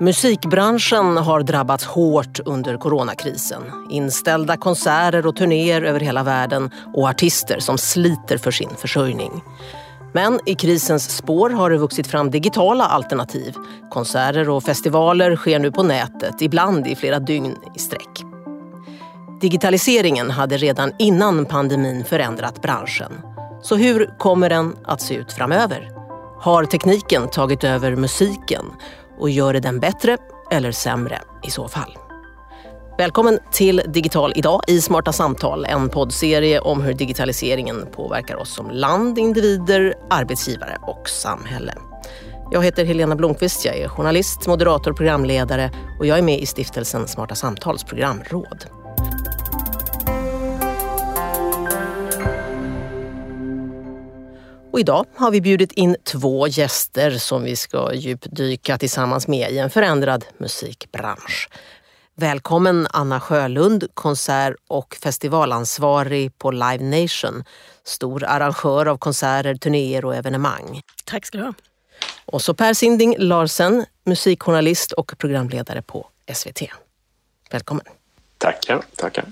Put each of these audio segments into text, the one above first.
Musikbranschen har drabbats hårt under coronakrisen. Inställda konserter och turnéer över hela världen och artister som sliter för sin försörjning. Men i krisens spår har det vuxit fram digitala alternativ. Konserter och festivaler sker nu på nätet, ibland i flera dygn i sträck. Digitaliseringen hade redan innan pandemin förändrat branschen. Så hur kommer den att se ut framöver? Har tekniken tagit över musiken och gör det den bättre eller sämre i så fall? Välkommen till Digital idag i Smarta samtal, en poddserie om hur digitaliseringen påverkar oss som land, individer, arbetsgivare och samhälle. Jag heter Helena Blomqvist, jag är journalist, moderator och programledare och jag är med i stiftelsen Smarta samtals programråd. Och idag har vi bjudit in två gäster som vi ska djupdyka tillsammans med i en förändrad musikbransch. Välkommen Anna Sjölund, konsert och festivalansvarig på Live Nation. Stor arrangör av konserter, turnéer och evenemang. Tack ska du ha. Och så Per Sinding Larsen, musikjournalist och programledare på SVT. Välkommen. Tackar, tackar.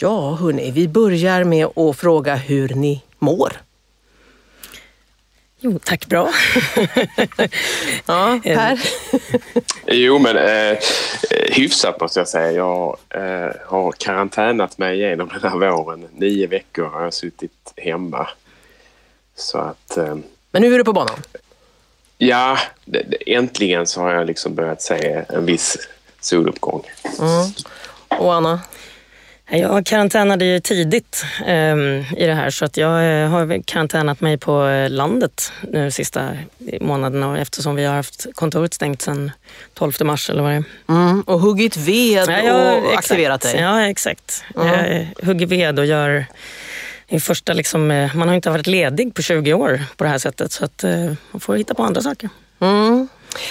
Ja, hörni, vi börjar med att fråga hur ni mår. Jo, tack bra. ja, Per? jo, men eh, hyfsat måste jag säga. Jag eh, har karantänat mig igenom den här våren. Nio veckor har jag suttit hemma. Så att... Eh, men nu är du på banan? Ja, det, det, äntligen så har jag liksom börjat se en viss soluppgång. Mm. Och Anna? Jag karantänade ju tidigt eh, i det här så att jag eh, har karantänat mig på eh, landet nu sista månaderna eftersom vi har haft kontoret stängt sedan 12 mars eller vad det är. Mm, och huggit ved ja, ja, och aktiverat dig? Ja, exakt. Mm. Jag hugger ved och gör i första liksom, eh, man har inte varit ledig på 20 år på det här sättet så att man får hitta på andra saker. Mm.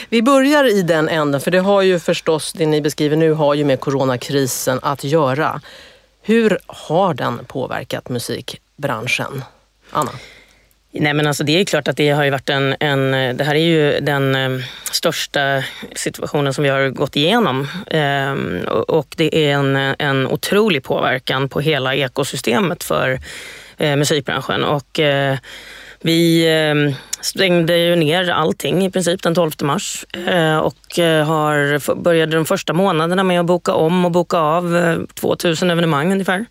Vi börjar i den änden, för det har ju förstås, det ni beskriver nu har ju med coronakrisen att göra. Hur har den påverkat musikbranschen? Anna? Nej men alltså det är klart att det har ju varit en, en, det här är ju den eh, största situationen som vi har gått igenom. Ehm, och det är en, en otrolig påverkan på hela ekosystemet för eh, musikbranschen. Och, eh, vi eh, stängde ju ner allting i princip den 12 mars eh, och eh, har, började de första månaderna med att boka om och boka av 2000 evenemang ungefär.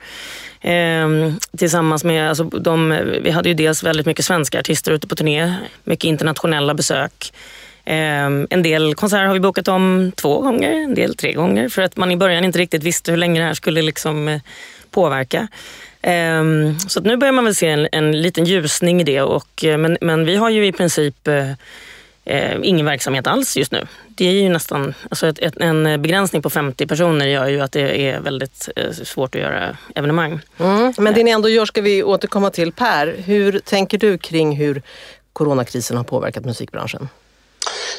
Ehm, tillsammans med, alltså de, vi hade ju dels väldigt mycket svenska artister ute på turné, mycket internationella besök. Ehm, en del konserter har vi bokat om två gånger, en del tre gånger för att man i början inte riktigt visste hur länge det här skulle liksom påverka. Um, så nu börjar man väl se en, en liten ljusning i det. Och, eh, men, men vi har ju i princip uh, ingen verksamhet alls just nu. Det är ju nästan, alltså ett, ett, en begränsning på 50 personer gör ju att det är väldigt uh, svårt att göra evenemang. Mm, men det ni ändå gör ska vi återkomma till. Per, hur tänker du kring hur coronakrisen har påverkat musikbranschen?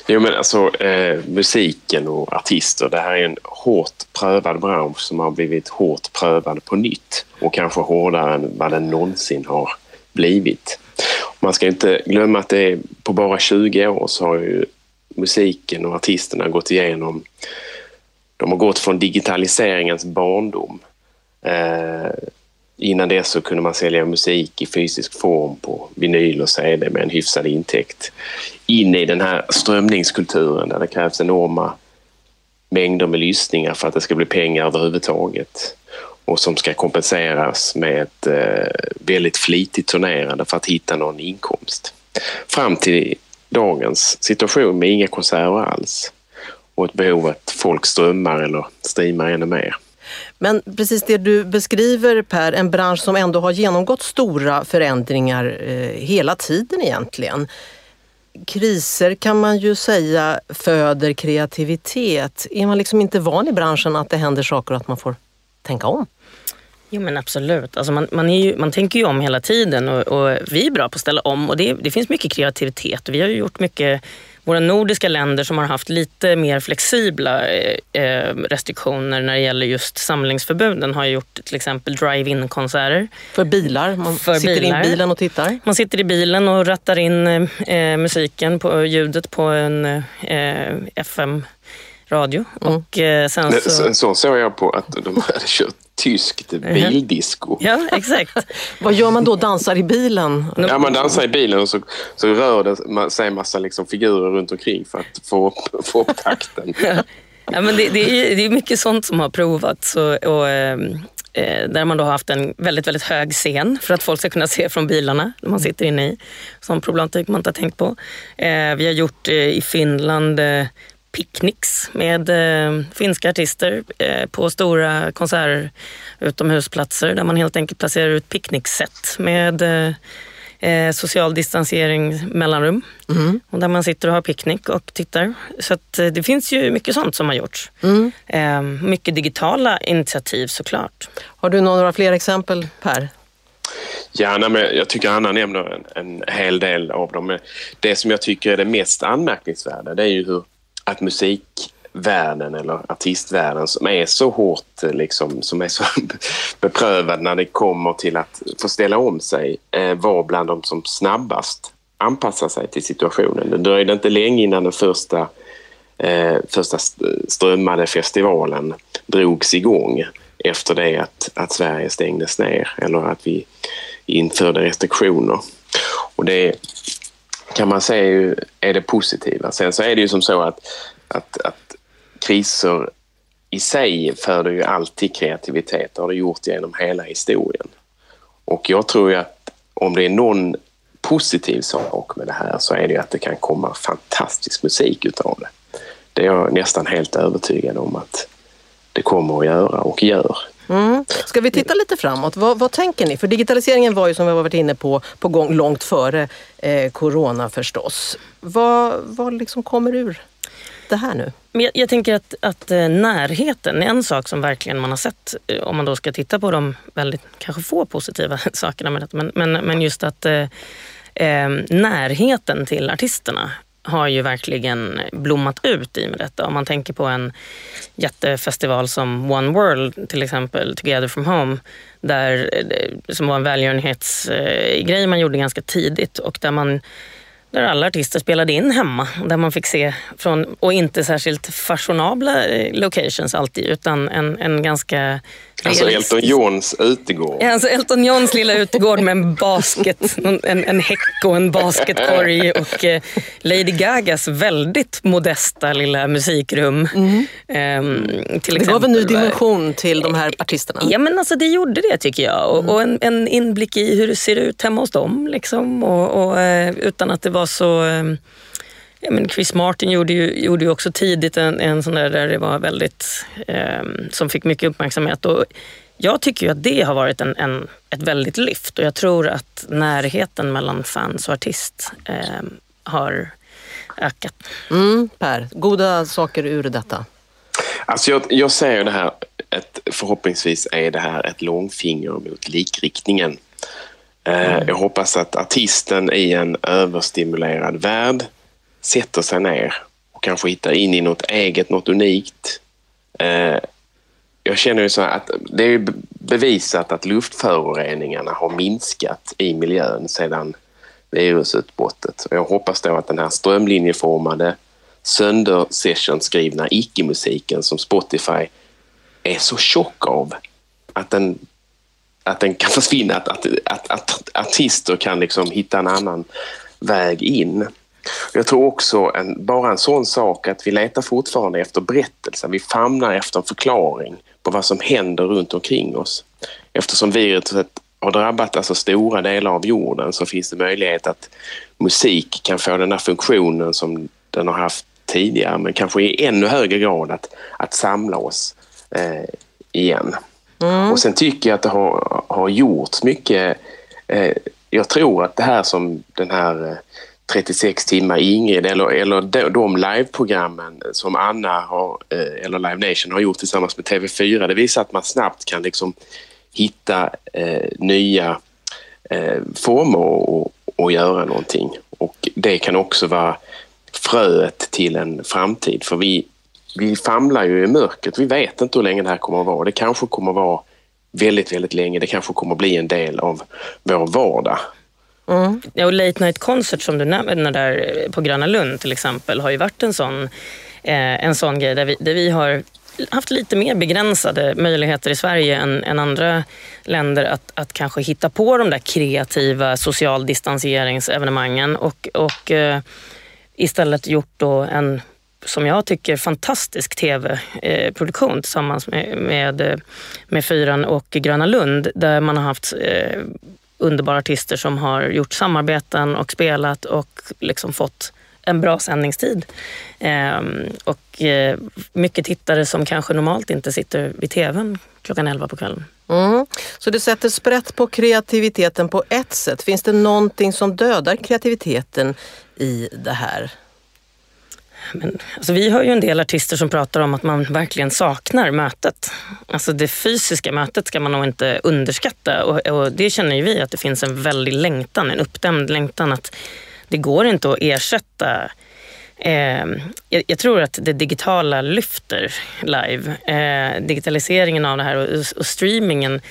Jo, men alltså eh, musiken och artister, det här är en hårt prövad bransch som har blivit hårt prövad på nytt och kanske hårdare än vad den någonsin har blivit. Man ska inte glömma att det är på bara 20 år så har ju musiken och artisterna gått igenom de har gått från digitaliseringens barndom eh, Innan det så kunde man sälja musik i fysisk form på vinyl och CD med en hyfsad intäkt. In i den här strömningskulturen där det krävs enorma mängder med lyssningar för att det ska bli pengar överhuvudtaget och som ska kompenseras med ett eh, väldigt flitigt turnerande för att hitta någon inkomst. Fram till dagens situation med inga konserter alls och ett behov att folk strömmar eller streamar ännu mer. Men precis det du beskriver Per, en bransch som ändå har genomgått stora förändringar eh, hela tiden egentligen. Kriser kan man ju säga föder kreativitet. Är man liksom inte van i branschen att det händer saker och att man får tänka om? Jo men absolut. Alltså man, man, ju, man tänker ju om hela tiden och, och, vi är bra på att ställa om och det, det finns mycket kreativitet. Vi har ju gjort mycket våra nordiska länder som har haft lite mer flexibla eh, eh, restriktioner när det gäller just samlingsförbuden har gjort till exempel drive-in konserter. För bilar? Man För sitter bilar. i bilen och tittar? Man sitter i bilen och rattar in eh, musiken, på ljudet på en eh, FM radio. Mm. Och, eh, sen så... så... Så såg jag på att de hade kört tyskt bildisco. Ja, exakt. Vad gör man då? Dansar i bilen? Ja, man dansar i bilen och så, så rör det sig en massa liksom figurer runt omkring för att få upp, få upp takten. ja, men det, det, är, det är mycket sånt som har provats. Och, och ehm, eh, där man då har haft en väldigt, väldigt hög scen för att folk ska kunna se från bilarna man sitter inne i. Sån problematik man inte har tänkt på. Eh, vi har gjort eh, i Finland eh, picknicks med eh, finska artister eh, på stora konserter, utomhusplatser där man helt enkelt placerar ut picknickset med eh, eh, social distansering mellanrum. Mm. Och där man sitter och har picknick och tittar. Så att, eh, det finns ju mycket sånt som har gjorts. Mm. Eh, mycket digitala initiativ såklart. Har du några fler exempel Per? Ja, nej, men jag tycker Anna nämner en, en hel del av dem. Det som jag tycker är det mest anmärkningsvärda det är ju hur att musikvärlden eller artistvärlden som är så hårt, eh, liksom, som är så beprövad när det kommer till att få ställa om sig, eh, var bland de som snabbast anpassar sig till situationen. Det dröjde inte länge innan den första, eh, första strömmade festivalen drogs igång efter det att, att Sverige stängdes ner eller att vi införde restriktioner. Och det kan man säga är det positiva. Sen så är det ju som så att, att, att kriser i sig föder ju alltid kreativitet. Det har det gjort genom hela historien. Och jag tror ju att om det är någon positiv sak med det här så är det ju att det kan komma fantastisk musik utav det. Det är jag nästan helt övertygad om att det kommer att göra och gör. Mm. Ska vi titta lite framåt? Vad, vad, tänker ni? För digitaliseringen var ju som vi har varit inne på, på gång långt före eh, corona förstås. Vad, vad liksom kommer ur det här nu? Jag, jag tänker att, att eh, närheten är en sak som verkligen man har sett eh, om man då ska titta på de väldigt, kanske få positiva sakerna med detta. Men, men, men just att eh, eh närheten till artisterna har ju verkligen blommat ut i med detta. Om man tänker på en jättefestival som One World, till exempel Together from Home, där, eh, som var en välgörenhetsgrej eh, man gjorde ganska tidigt och där man där alla artister spelade in hemma. Där man fick se, från, och inte särskilt fashionabla eh, locations alltid, utan en, en ganska Alltså Elton Johns utegård. Ja, alltså Elton Johns lilla utegård med en basket, en, en häck och en basketkorg och eh, Lady Gagas väldigt modesta lilla musikrum. Mm. Um, till det gav en ny dimension till de här artisterna. Ja men alltså det gjorde det tycker jag. Och, mm. och en, en, inblick i hur det ser ut hemma hos dem. Liksom. Och, och uh, utan att det var så um, Ja, men Chris Martin gjorde ju, gjorde ju också tidigt en, en sån där, där det var väldigt, eh, som fick mycket uppmärksamhet. Och jag tycker ju att det har varit en, en, ett väldigt lyft och jag tror att närheten mellan fans och artist eh, har ökat. Mm, per, goda saker ur detta? Alltså jag, jag säger det här, ett, förhoppningsvis är det här ett långfinger mot likriktningen. Eh, mm. Jag hoppas att artisten i en överstimulerad värld sätter sig ner och kanske hittar in i något eget, något unikt. Eh, jag känner ju så att det är bevisat att luftföroreningarna har minskat i miljön sedan virusutbrottet. Jag hoppas då att den här strömlinjeformade söndersessionskrivna icke-musiken som Spotify är så tjock av att den, att den kan försvinna, att, att, att, att artister kan liksom hitta en annan väg in. Jag tror också en, bara en sån sak att vi letar fortfarande efter berättelser. Vi famnar efter en förklaring på vad som händer runt omkring oss. Eftersom viruset har drabbat alltså stora delar av jorden så finns det möjlighet att musik kan få den här funktionen som den har haft tidigare men kanske i ännu högre grad att, att samla oss eh, igen. Mm. Och sen tycker jag att det har, har gjorts mycket. Eh, jag tror att det här som den här eh, 36 timmar Ingrid eller, eller de, de liveprogrammen som Anna har, eh, eller Live Nation har gjort tillsammans med TV4. Det visar att man snabbt kan liksom hitta eh, nya eh, former och, och göra någonting. Och det kan också vara fröet till en framtid. För vi, vi famlar ju i mörkret. Vi vet inte hur länge det här kommer att vara. Det kanske kommer att vara väldigt, väldigt länge. Det kanske kommer att bli en del av vår vardag. Mm. Ja, och Late Night Concert som du nämner där eh, på Gröna Lund till exempel har ju varit en sån, eh, en sån grej där vi, där vi har haft lite mer begränsade möjligheter i Sverige än, än andra länder att, att kanske hitta på de där kreativa social distanseringsevenemangen och, och eh, istället gjort då en som jag tycker fantastisk tv-produktion tillsammans med, med, med Fyran och Gröna Lund där man har haft eh, underbara artister som har gjort samarbeten och spelat och liksom fått en bra sändningstid. Eh, och eh, mycket tittare som kanske normalt inte sitter vid tvn klockan 11 på kvällen. Mm. Så det sätter sprätt på kreativiteten på ett sätt. Finns det någonting som dödar kreativiteten i det här? Men, alltså, vi hör ju en del artister som pratar om att man verkligen saknar mötet. Alltså det fysiska mötet ska man nog inte underskatta och, och det känner ju vi att det finns en väldig längtan, en uppdämd längtan att det går inte att ersätta Eh, jag, jag, tror att det digitala lyfter live. Eh, digitaliseringen av det här och, och streamingen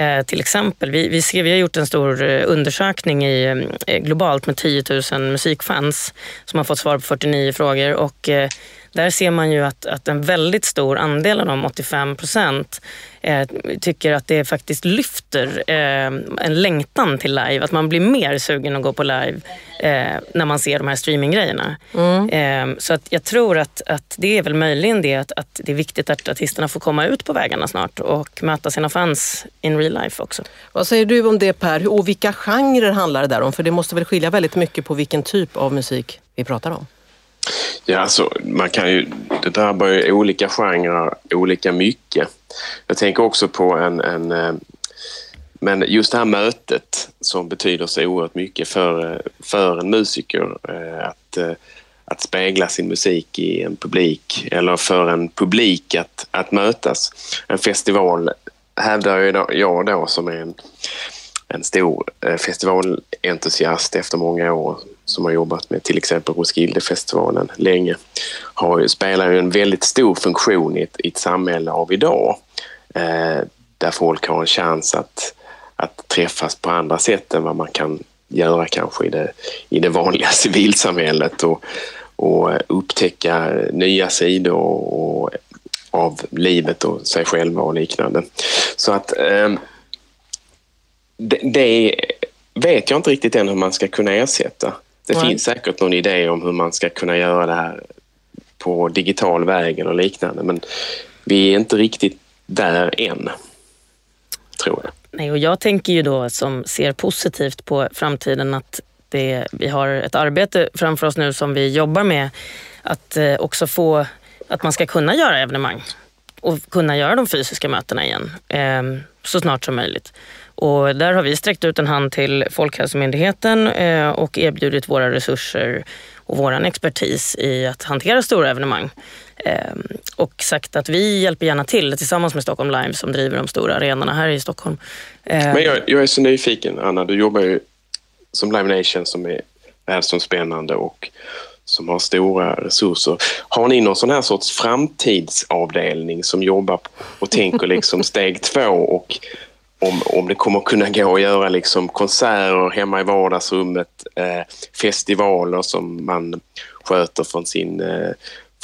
Eh, till exempel, vi, vi, ser, vi har gjort en stor eh, undersökning i, mm, eh, globalt med 10 000 musikfans som har fått svar på 49 frågor. Och, eh, där ser man ju att, att en väldigt stor andel av de 85 procent eh, tycker att det faktiskt lyfter eh, en längtan till live. Att man blir mer sugen att gå på live eh, när man ser de här streaminggrejerna. Mm. Eh, så att jag tror att, att det är väl möjligen det att, att det är viktigt att artisterna får komma ut på vägarna snart och möta sina fans in real life också. Vad säger du om det Per? Och vilka genrer handlar det där om? För det måste väl skilja väldigt mycket på vilken typ av musik vi pratar om? Ja, alltså, man kan ju, det drabbar ju olika genrer olika mycket. Jag tänker också på en, en eh, men just det här mötet som betyder så oerhört mycket för, eh, för en musiker. Eh, att, att spegla sin musik i en publik eller för en publik att, att mötas. En festival hävdar jag då som är en, en stor festivalentusiast efter många år som har jobbat med till exempel Roskildefestivalen länge har, spelar ju en väldigt stor funktion i ett, i ett samhälle av idag eh, där folk har en chans att, att träffas på andra sätt än vad man kan göra kanske i det, i det vanliga civilsamhället och, och upptäcka nya sidor och, av livet och sig själva och liknande. Så att eh, det, det vet jag inte riktigt än hur man ska kunna ersätta. Det Nej. finns säkert någon idé om hur man ska kunna göra det här på digital väg eller liknande men vi är inte riktigt där än, tror jag. Nej, och jag tänker ju då som ser positivt på framtiden att det, vi har ett arbete framför oss nu som vi jobbar med att eh, också få att man ska kunna göra evenemang och kunna göra de fysiska mötena igen eh, så snart som möjligt. Och där har vi sträckt ut en hand till Folkhälsomyndigheten eh, och erbjudit våra resurser och vår expertis i att hantera stora evenemang. Eh, och sagt att vi hjälper gärna till tillsammans med Stockholm Live som driver de stora arenorna här i Stockholm. Eh, Men jag, jag är så nyfiken, Anna. Du jobbar ju som Live Nation som är världsomspännande och som har stora resurser. Har ni någon sån här sorts framtidsavdelning som jobbar och tänker liksom steg två och om, om det kommer kunna gå att göra liksom konserter hemma i vardagsrummet, eh, festivaler som man sköter från sin eh,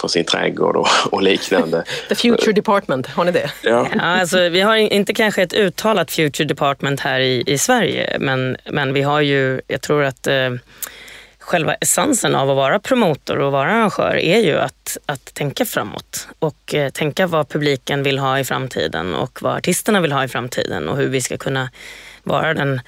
för sin trädgård och, och, liknande. The Future Department, har ni det? Ja. ja alltså, vi har inte kanske ett uttalat Future Department här i, i Sverige men, men vi har ju, jag tror att eh, själva essensen av att vara promotor och vara arrangör är ju att, att tänka framåt och eh, tänka vad publiken vill ha i framtiden och vad artisterna vill ha i framtiden och hur vi ska kunna vara den...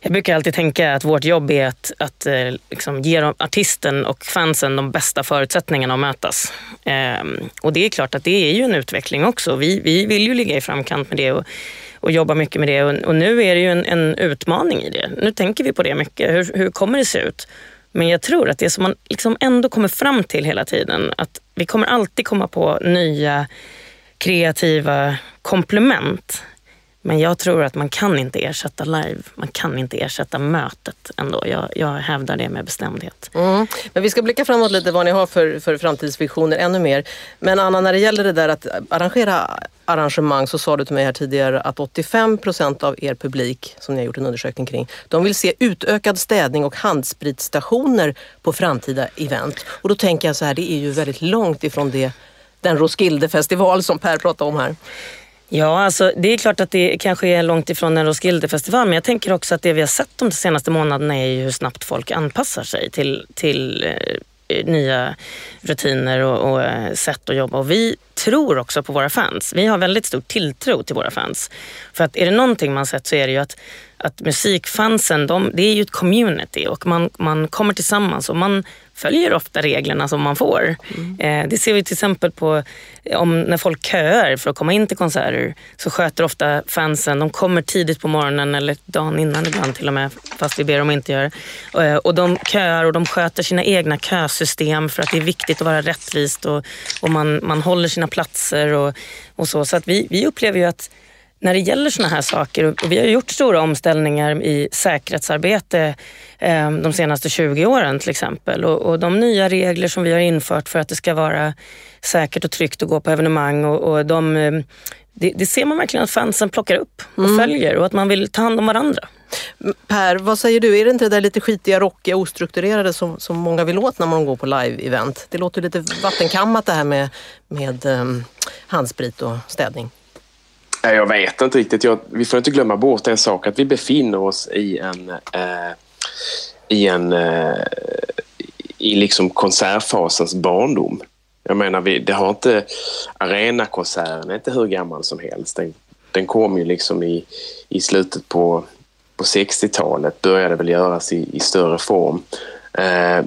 Jag brukar alltid tänka att vårt jobb är att, att eh, liksom ge artisten och fansen de bästa förutsättningarna att mötas. Eh, och det är klart att det är ju en utveckling också. Vi, vi vill ju ligga i framkant med det och, och jobba mycket med det och, och nu är det ju en, en, utmaning i det. Nu tänker vi på det mycket. Hur, hur kommer det se ut? Men jag tror att det som man liksom ändå kommer fram till hela tiden, att vi kommer alltid komma på nya kreativa komplement. Men jag tror att man kan inte ersätta live. Man kan inte ersätta mötet ändå. Jag, jag hävdar det med bestämdhet. Mm. Men vi ska blicka framåt lite vad ni har för, för framtidsvisioner ännu mer. Men Anna, när det gäller det där att arrangera arrangemang så sa du till mig här tidigare att 85 procent av er publik, som ni har gjort en undersökning kring, de vill se utökad städning och handspritstationer på framtida event. Och då tänker jag så här, det är ju väldigt långt ifrån det, den Roskildefestival som Per pratade om här. Ja, alltså, det är klart att det kanske är långt ifrån en Roskildefestival men jag tänker också att det vi har sett de senaste månaderna är ju hur snabbt folk anpassar sig till, till eh, nya rutiner och, och eh, sätt att jobba. Och vi tror också på våra fans. Vi har väldigt stor tilltro till våra fans. För att är det någonting man sett så är det ju att att musikfansen, de, det är ju ett community och man, man kommer tillsammans och man följer ofta reglerna som man får. Mm. Eh, det ser vi till exempel på om när folk köar för att komma in till konserter så sköter ofta fansen, de kommer tidigt på morgonen eller dagen innan ibland till och med, fast vi ber dem inte göra eh, Och de köar och de sköter sina egna kösystem för att det är viktigt att vara rättvist och, och man, man håller sina platser och, och så. Så att vi, vi upplever ju att när det gäller såna här saker, och vi har gjort stora omställningar i säkerhetsarbete eh, de senaste 20 åren till exempel. Och, och, de nya regler som vi har infört för att det ska vara säkert och tryggt att gå på evenemang och, och de, eh, det, det, ser man verkligen att fansen plockar upp och mm. följer och att man vill ta hand om varandra. Per, vad säger du? Är det inte det där lite skitiga, rockiga, ostrukturerade som, som många vill åt när man går på live-event? Det låter lite vattenkammat det här med, med um, handsprit och städning. Jag vet inte riktigt. Jag, vi får inte glömma bort en sak, att vi befinner oss i en, eh, i en eh, i liksom konsertfasens barndom. Jag menar, vi, det har inte, arenakonserten är inte hur gammal som helst. Den, den kom ju liksom i, i slutet på, på 60-talet, började väl göras i, i större form. Eh,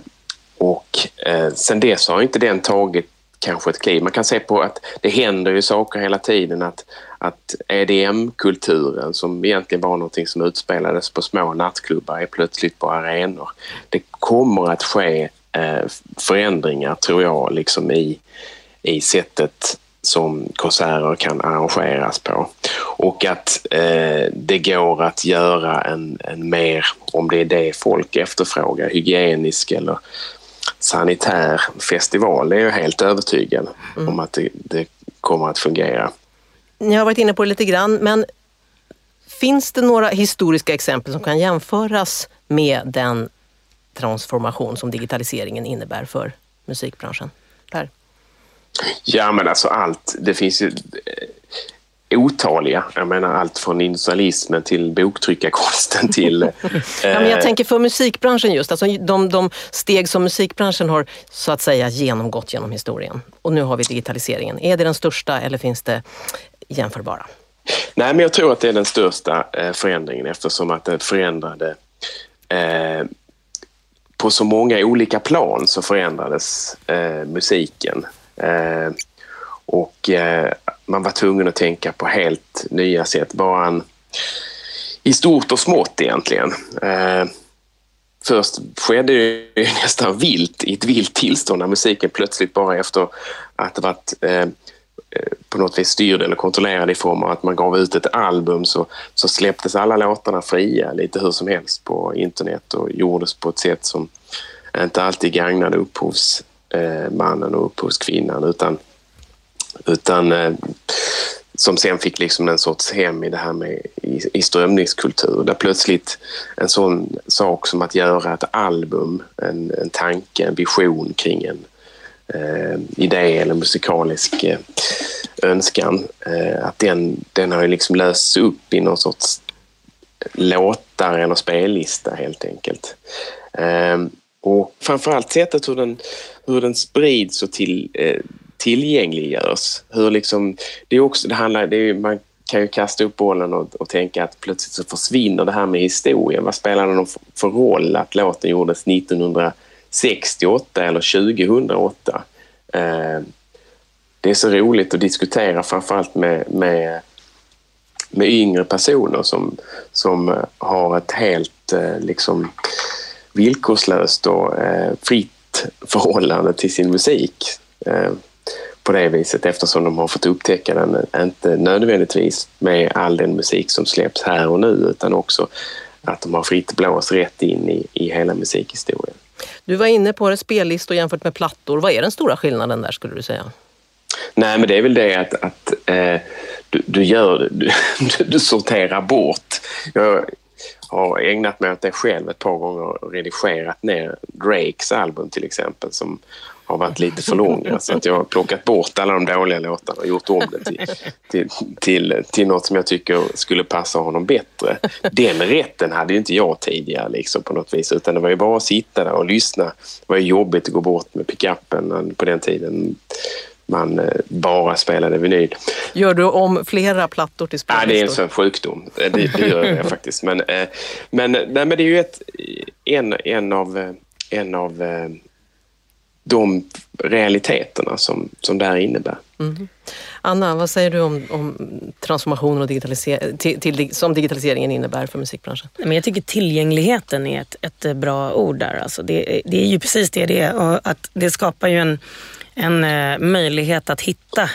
och eh, sen dess har inte den tagit kanske ett kliv. Man kan se på att det händer ju saker hela tiden. Att, att EDM-kulturen som egentligen var någonting som utspelades på små nattklubbar är plötsligt på arenor. Det kommer att ske eh, förändringar tror jag liksom i, i sättet som konserter kan arrangeras på. Och att eh, det går att göra en, en mer, om det är det folk efterfrågar, hygienisk eller sanitär festival. Det är jag helt övertygad mm. om att det, det kommer att fungera. Ni har varit inne på det lite grann, men finns det några historiska exempel som kan jämföras med den transformation som digitaliseringen innebär för musikbranschen? Per? Ja, men alltså allt. Det finns ju otaliga. Jag menar allt från industrialismen till boktryckarkonsten till... eh... ja, men jag tänker för musikbranschen just, alltså de, de steg som musikbranschen har så att säga genomgått genom historien. Och nu har vi digitaliseringen. Är det den största eller finns det jämförbara? Nej, men jag tror att det är den största eh, förändringen eftersom att det förändrade eh, på så många olika plan så förändrades eh, musiken. Eh, och eh, man var tvungen att tänka på helt nya sätt. Bara en, I stort och smått egentligen. Eh, först skedde det nästan vilt, i ett vilt tillstånd när musiken plötsligt bara efter att det varit eh, eh, på något vis styrd eller kontrollerad i form av att man gav ut ett album så, så släpptes alla låtarna fria lite hur som helst på internet och gjordes på ett sätt som inte alltid gagnade upphovs... Eh, mannen och upphovskvinnan utan utan eh, som sen fick liksom en sorts hem i det här med i, i strömningskultur. Där plötsligt en sån sak som att göra ett album, en, en tanke, en vision kring en eh, idé eller musikalisk eh, önskan, eh, att den, den har liksom lösts upp i någon sorts låtar eller spellista helt enkelt. Eh, och framförallt sättet hur den, hur den sprids och till, eh, tillgängliggörs. Hur liksom, det är också, det handlar, det är, man kan ju kasta upp bollen och, och, tänka att plötsligt så försvinner det här med historien. Vad spelar det för roll att låten gjordes 1968 eller 2008? Eh, det är så roligt att diskutera framförallt med, med, med yngre personer som, som eh, har ett helt eh, liksom, villkorslöst och eh, fritt förhållande till sin musik. Eh, på det viset eftersom de har fått upptäcka den, inte nödvändigtvis med all den musik som släpps här och nu utan också att de har fritt blås rätt in i, i hela musikhistorien. Du var inne på det, spellistor jämfört med plattor. Vad är den stora skillnaden där skulle du säga? Nej, men det är väl det att, att eh, du, du, gör, du, du sorterar bort. Jag har ägnat mig åt det själv ett par gånger och redigerat ner Drakes album till exempel som har varit lite för långa så att jag har plockat bort alla de dåliga låtarna och gjort om det till, till, till, till något som jag tycker skulle passa honom bättre. Den rätten hade ju inte jag tidigare liksom på något vis utan det var ju bara att sitta där och lyssna. Det var ju jobbigt att gå bort med pickupen på den tiden man eh, bara spelade vinyl. Gör du om flera plattor till spellistor? Ja, det är en sån sjukdom. Det, det gör jag faktiskt. Men, eh, men, nej, men det är ju ett, en, en av, en av eh, de realiteterna som, som det här innebär. Mm. Anna, vad säger du om, om transformationen och digitaliser till, till, som digitaliseringen innebär för musikbranschen? Men jag tycker tillgängligheten är ett, ett bra ord där. Alltså det, det är ju precis det det är. Och att det skapar ju en, en eh, möjlighet att hitta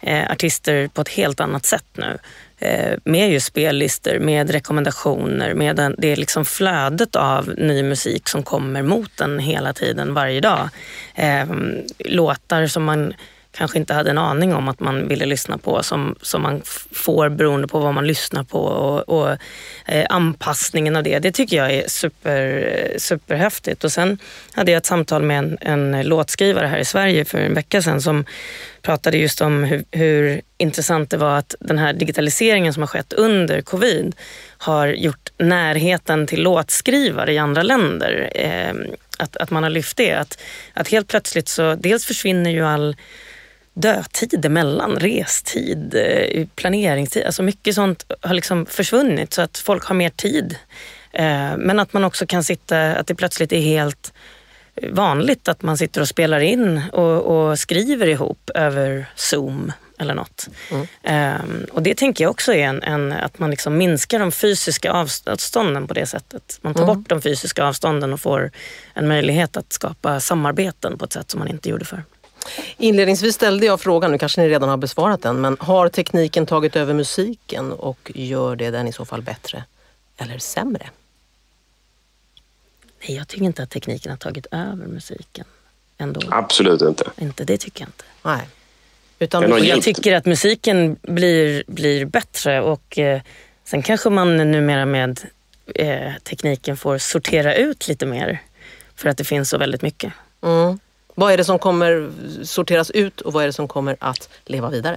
eh, artister på ett helt annat sätt nu. Eh, med ju spellistor, med rekommendationer, med den, det liksom flödet av ny musik som kommer mot en hela tiden, varje dag. Eh, låtar som man kanske inte hade en aning om att man ville lyssna på som, som man får beroende på vad man lyssnar på och, och eh, anpassningen av det. Det tycker jag är super, superhäftigt. Och sen hade jag ett samtal med en, en låtskrivare här i Sverige för en vecka sedan som pratade just om hur, hur, intressant det var att den här digitaliseringen som har skett under covid har gjort närheten till låtskrivare i andra länder. Eh, att, att man har lyft det. Att, att helt plötsligt så dels försvinner ju all dödtid emellan, restid, eh, planeringstid. Alltså mycket sånt har liksom försvunnit så att folk har mer tid. Eh, men att man också kan sitta, att det plötsligt är helt vanligt att man sitter och spelar in och, och skriver ihop över Zoom eller något. Mm. Um, och det tänker jag också är en, en, att man liksom minskar de fysiska avstånden på det sättet. Man tar mm. bort de fysiska avstånden och får en möjlighet att skapa samarbeten på ett sätt som man inte gjorde förr. Inledningsvis ställde jag frågan, nu kanske ni redan har besvarat den, men har tekniken tagit över musiken och gör det den i så fall bättre eller sämre? Nej, jag tycker inte att tekniken har tagit över musiken. Ändå. Absolut inte. inte. Det tycker jag inte. Nej. Utan jag tycker att musiken blir, blir bättre och eh, sen kanske man numera med eh, tekniken får sortera ut lite mer för att det finns så väldigt mycket. Mm. Vad är det som kommer sorteras ut och vad är det som kommer att leva vidare?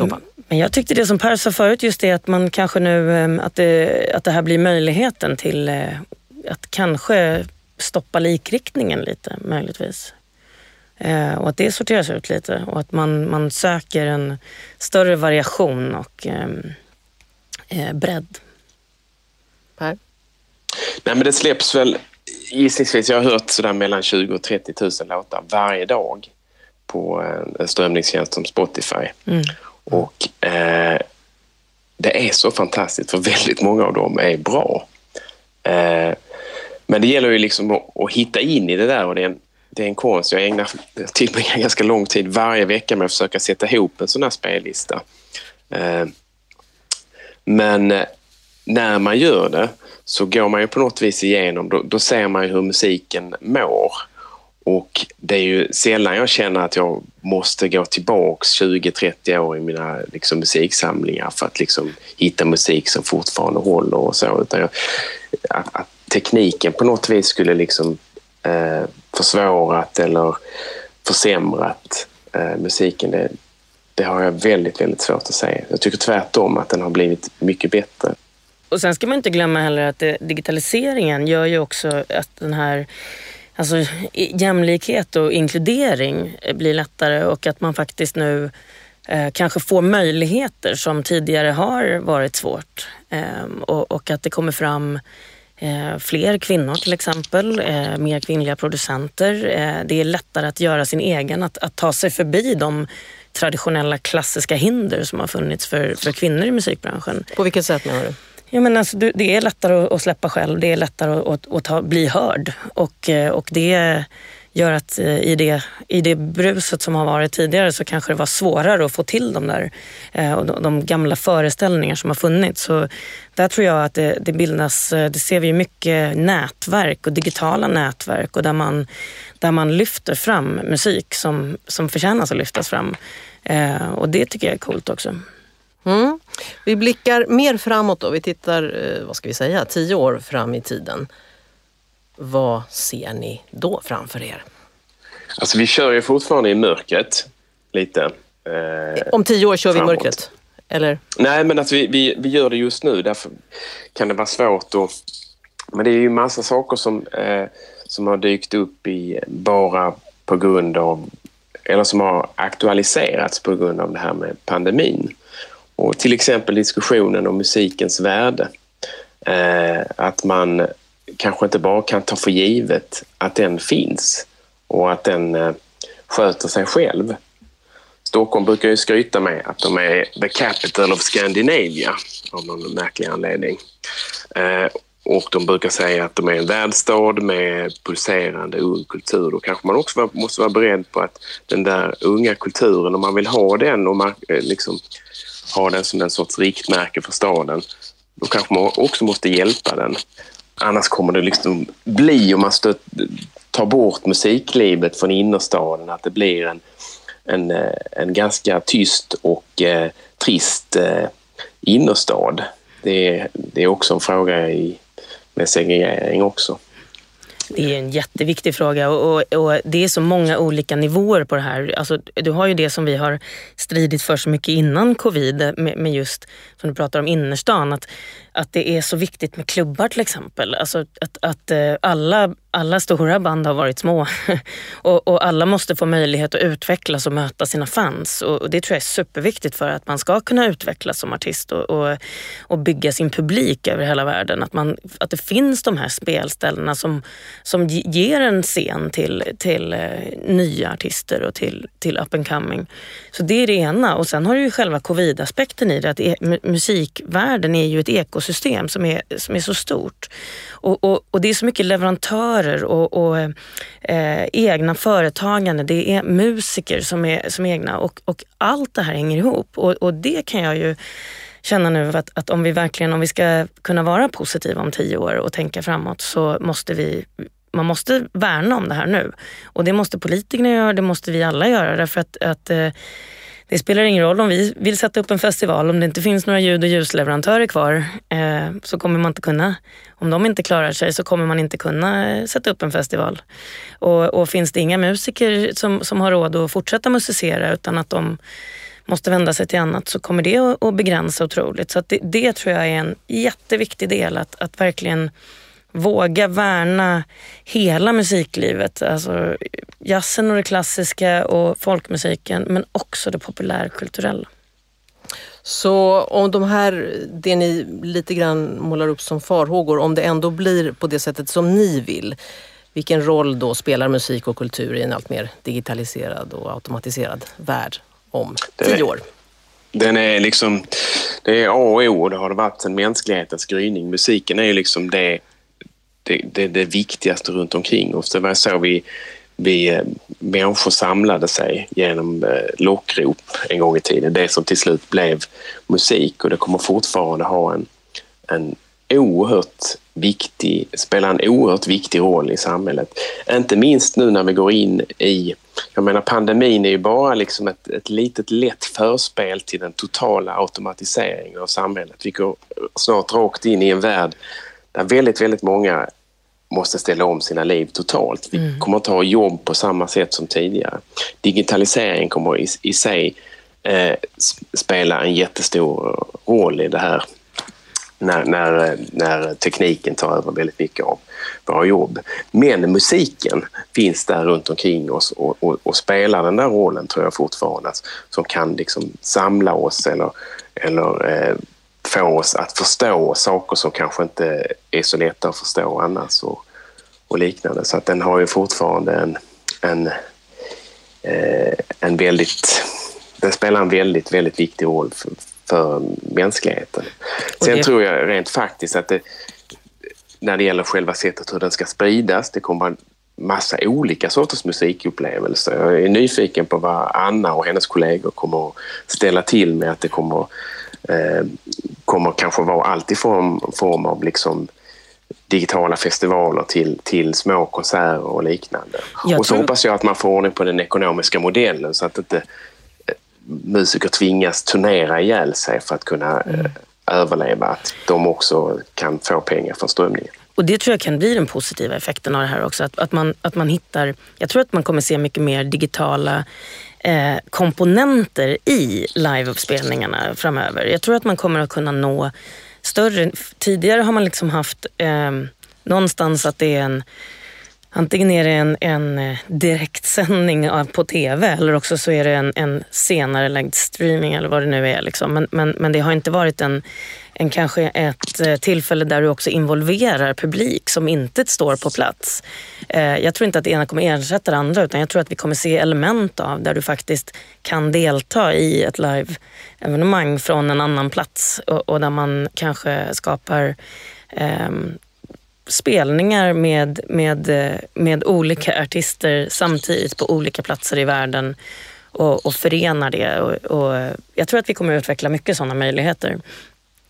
Mm. Men jag tyckte det som Per sa förut, just det att man kanske nu, ehm, att det, att det här blir möjligheten till eh, att kanske stoppa likriktningen lite möjligtvis. Eh, och att det sorteras ut lite och att man, man söker en större variation och ehm, eh, bredd. Per? Nej men det släpps väl gissningsvis, jag har hört sådär mellan 20 och 30 000 låtar varje dag på en strömningstjänst som Spotify. Mm. Och eh, det är så fantastiskt för väldigt många av dem är bra. Eh, men det gäller ju liksom att, att, hitta in i det där och det är en, det är en konst. Jag ägnar tillbringar ganska lång tid varje vecka med att försöka sätta ihop en sån här spellista. Eh, men när man gör det så går man ju på något vis igenom, då, då ser man ju hur musiken mår. Och det är ju sällan jag känner att jag måste gå tillbaks 20-30 år i mina liksom, musiksamlingar för att liksom, hitta musik som fortfarande håller och så. Utan jag, att, att, tekniken på något vis skulle liksom, eh, försvårat eller försämrat eh, musiken, det, det har jag väldigt, väldigt svårt att säga. Jag tycker tvärtom att den har blivit mycket bättre. Och sen ska man inte glömma heller att det, digitaliseringen gör ju också att den här alltså, jämlikhet och inkludering blir lättare och att man faktiskt nu eh, kanske får möjligheter som tidigare har varit svårt. Eh, och, och, att det kommer fram eh, fler kvinnor till exempel, eh, mer kvinnliga producenter. Eh, det är lättare att göra sin egen, att, att ta sig förbi de traditionella klassiska hinder som har funnits för, för kvinnor i musikbranschen. På vilket sätt menar du? Ja, men alltså, det är lättare att släppa själv, det är lättare att, att ta, bli hörd. Och, eh, och det gör att eh, i det, i det bruset som har varit tidigare så kanske det var svårare att få till de där eh, och de, gamla föreställningar som har funnits. Så där tror jag att det, det bildas, det ser vi mycket nätverk och digitala nätverk och där man, där man lyfter fram musik som, som förtjänas att lyftas fram. Och det tycker jag är coolt också. Mm. Vi blickar mer framåt då. Vi tittar, eh, vad ska vi säga, tio år fram i tiden. Vad ser ni då framför er? Alltså vi kör ju fortfarande i mörkret lite. Eh, Om tio år kör framåt. vi i mörkret? Eller? Nej, men alltså vi, vi, vi gör det just nu. Därför kan det vara svårt att... Men det är ju massa saker som, eh, som har dykt upp i bara på grund av... Eller som har aktualiserats på grund av det här med pandemin. Och till exempel diskussionen om musikens värde. Eh, att man kanske inte bara kan ta för givet att den finns och att den eh, sköter sig själv. Stockholm brukar ju skryta med att de är the capital of Scandinavia av någon märklig anledning. Eh, och de brukar säga att de är en världsstad med pulserande ung kultur. Då kanske man också måste vara beredd på att den där unga kulturen, om man vill ha den och man eh, liksom ha den som en sorts riktmärke för staden, då kanske man också måste hjälpa den. Annars kommer det liksom bli, om man stöt, tar bort musiklivet från innerstaden, att det blir en, en, eh, en ganska tyst och eh, trist eh, innerstad. Det, det är också en fråga i, med segregering också. Det är en jätteviktig fråga och, och, och, det är så många olika nivåer på det här. Alltså, du har ju det som vi har stridit för så mycket innan covid med, med just, som du pratar om, innerstan. Att, att det är så viktigt med klubbar till exempel. Alltså att, att eh, alla, alla stora band har varit små och, och, alla måste få möjlighet att utvecklas och möta sina fans. Och, det tror jag är superviktigt för att man ska kunna utvecklas som artist och, och, och bygga sin publik över hela världen. Att, man, att det finns de här spelställena som, som ger en scen till, till eh, nya artister och till, till up and coming. Så det är det ena. Och sen har du ju själva covid-aspekten i det. Att e musikvärlden är ju ett ekosystem som är, som är så stort. Och, och, och det är så mycket leverantörer och, och eh, egna företagande. Det är musiker som är, som är egna och, och allt det här hänger ihop. Och, och det kan jag ju känna nu att, att om vi verkligen, om vi ska kunna vara positiva om tio år och tänka framåt så måste vi man måste värna om det här nu. Och det måste politikerna göra, det måste vi alla göra därför att, att eh, det spelar ingen roll om vi vill sätta upp en festival, om det inte finns några ljud och ljusleverantörer kvar eh, så kommer man inte kunna, om de inte klarar sig så kommer man inte kunna eh, sätta upp en festival. Och, och finns det inga musiker som, som har råd att fortsätta musicera utan att de måste vända sig till annat så kommer det att begränsa otroligt. Så det, det, tror jag är en jätteviktig del, att, att verkligen våga värna hela musiklivet. Alltså jazzen och det klassiska och folkmusiken men också det populärkulturella. Så om de här, det ni lite grann målar upp som farhågor, om det ändå blir på det sättet som ni vill, vilken roll då spelar musik och kultur i en allt mer digitaliserad och automatiserad värld om tio år? Den är liksom, det är A och O och det har det varit sedan mänsklighetens gryning. Musiken är ju liksom det det, det, det viktigaste runt omkring oss. Det var så vi, vi eh, människor samlade sig genom eh, lockrop en gång i tiden. Det som till slut blev musik och det kommer fortfarande ha en, en oerhört viktig, spela en oerhört viktig roll i samhället. Inte minst nu när vi går in i... Jag menar pandemin är ju bara liksom ett, ett litet lätt förspel till den totala automatiseringen av samhället. Vi går snart rakt in i en värld där väldigt, väldigt många måste ställa om sina liv totalt. Vi mm. kommer inte ha jobb på samma sätt som tidigare. Digitalisering kommer i, i sig eh, spela en jättestor roll i det här när, när, när tekniken tar över väldigt mycket av våra jobb. Men musiken finns där runt omkring oss och, och, och spelar den där rollen tror jag fortfarande som kan liksom samla oss eller, eller eh, få oss att förstå saker som kanske inte är så lätta att förstå annars och, och liknande. Så att den har ju fortfarande en, en, eh, en väldigt... Den spelar en väldigt, väldigt viktig roll för, för mänskligheten. Sen det... tror jag rent faktiskt att det, när det gäller själva sättet hur den ska spridas, det kommer massa olika sorters musikupplevelser. Jag är nyfiken på vad Anna och hennes kollegor kommer att ställa till med. Att det kommer, eh, kommer kanske vara allt i form, form av liksom digitala festivaler till, till små konserter och liknande. Jag och så tror... hoppas jag att man får ordning på den ekonomiska modellen så att inte eh, musiker tvingas turnera ihjäl sig för att kunna mm. eh, överleva. Att de också kan få pengar från strömningen. Och det tror jag kan bli den positiva effekten av det här också. Att, att, man, att man hittar, jag tror att man kommer se mycket mer digitala eh, komponenter i liveuppspelningarna framöver. Jag tror att man kommer att kunna nå större... Tidigare har man liksom haft eh, någonstans att det är en Antingen är det en, en eh, direktsändning på TV eller också så är det en, en senare lagd streaming eller vad det nu är. Liksom. Men, men, men det har inte varit en, än kanske ett eh, tillfälle där du också involverar publik som inte står på plats. Eh, jag tror inte att det ena kommer ersätta det andra utan jag tror att vi kommer se element av där du faktiskt kan delta i ett live-evenemang från en annan plats och, där man kanske skapar eh, spelningar med, med, eh, med olika artister samtidigt på olika platser i världen och, och förenar det. Och, och jag tror att vi kommer utveckla mycket sådana möjligheter.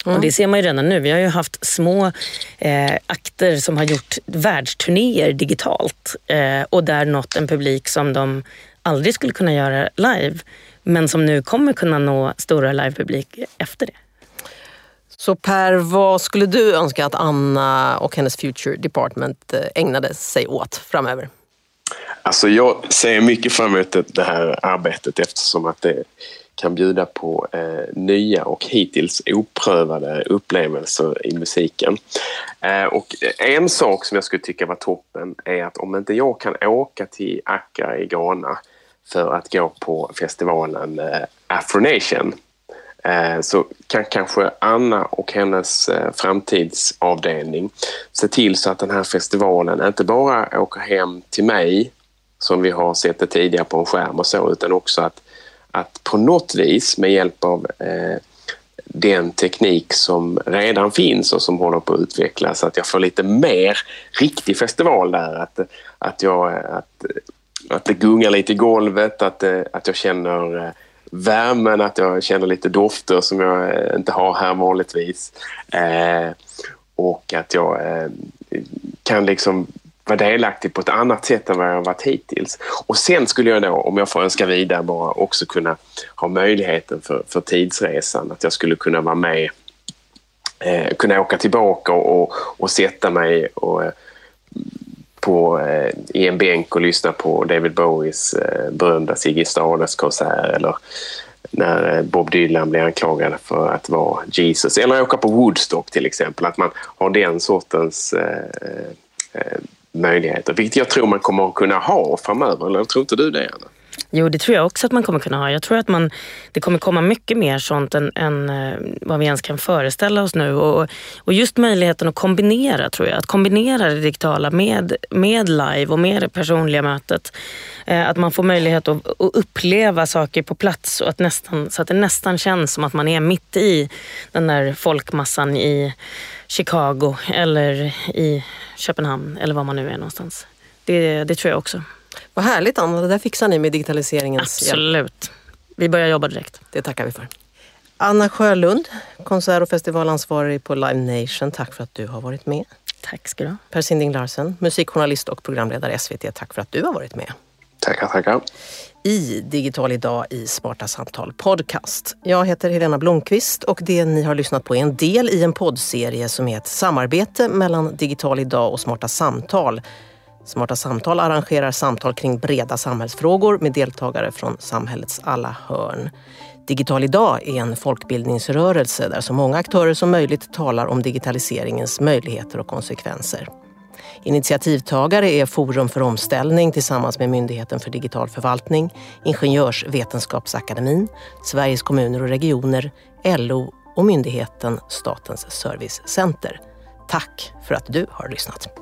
Mm. Och det ser man ju redan nu. Vi har ju haft små eh, akter som har gjort världsturnéer digitalt eh, och där nått en publik som de aldrig skulle kunna göra live men som nu kommer kunna nå stora livepublik efter det. Så Per, vad skulle du önska att Anna och hennes Future Department eh, ägnade sig åt framöver? Alltså jag ser mycket fram emot det här arbetet eftersom att det kan bjuda på eh, nya och hittills oprövade upplevelser i musiken. Eh, och en sak som jag skulle tycka var toppen är att om inte jag kan åka till Accra i Ghana för att gå på festivalen eh, Afronation eh, så kan kanske Anna och hennes eh, framtidsavdelning se till så att den här festivalen inte bara åker hem till mig som vi har sett det tidigare på en skärm och så utan också att, att på något vis med hjälp av eh, den teknik som redan finns och som håller på att utvecklas att jag får lite mer riktig festival där. Att, att, jag, att, att det gungar lite i golvet, att, eh, att jag känner eh, värmen, att jag känner lite dofter som jag eh, inte har här vanligtvis. Eh, och att jag eh, kan liksom vara delaktig på ett annat sätt än vad jag har varit hittills. Och sen skulle jag då, om jag får önska vidare, bara också kunna ha möjligheten för, för tidsresan. Att jag skulle kunna vara med, eh, kunna åka tillbaka och, och, och sätta mig och eh, på, eh, i en bänk och lyssna på David Bowies eh, berömda Ziggy Stardust-konsert eller när eh, Bob Dylan blir anklagad för att vara Jesus. Eller åka på Woodstock till exempel. Att man har den sortens eh, eh, möjligheter. Vilket jag tror man kommer att kunna ha framöver. Eller tror inte du det, Anna? Jo, det tror jag också att man kommer kunna ha. Jag tror att man, det kommer komma mycket mer sånt än, än eh, vad vi ens kan föreställa oss nu. Och, och just möjligheten att kombinera, tror jag. Att kombinera det digitala med, med live och med det personliga mötet. Eh, att man får möjlighet att, att, uppleva saker på plats och att nästan, så att det nästan känns som att man är mitt i den där folkmassan i Chicago eller i Köpenhamn eller var man nu är någonstans. Det, det tror jag också. Vad härligt Anna, det där fixar ni med digitaliseringens Absolut. Hjälp. Vi börjar jobba direkt. Det tackar vi för. Anna Sjölund, konsert och festivalansvarig på Live Nation. Tack för att du har varit med. Tack ska du ha. Per Sinding Larsen, musikjournalist och programledare SVT. Tack för att du har varit med. Tackar, tackar. I Digital idag i Smarta Samtal Podcast. Jag heter Helena Blomqvist och det ni har lyssnat på är en del i en poddserie som är ett samarbete mellan Digital idag och Smarta Samtal Smarta samtal arrangerar samtal kring breda samhällsfrågor med deltagare från samhällets alla hörn. Digital idag är en folkbildningsrörelse där så många aktörer som möjligt talar om digitaliseringens möjligheter och konsekvenser. Initiativtagare är Forum för omställning tillsammans med Myndigheten för digital förvaltning, Ingenjörsvetenskapsakademin, Sveriges kommuner och regioner, LO och myndigheten Statens servicecenter. Tack för att du har lyssnat.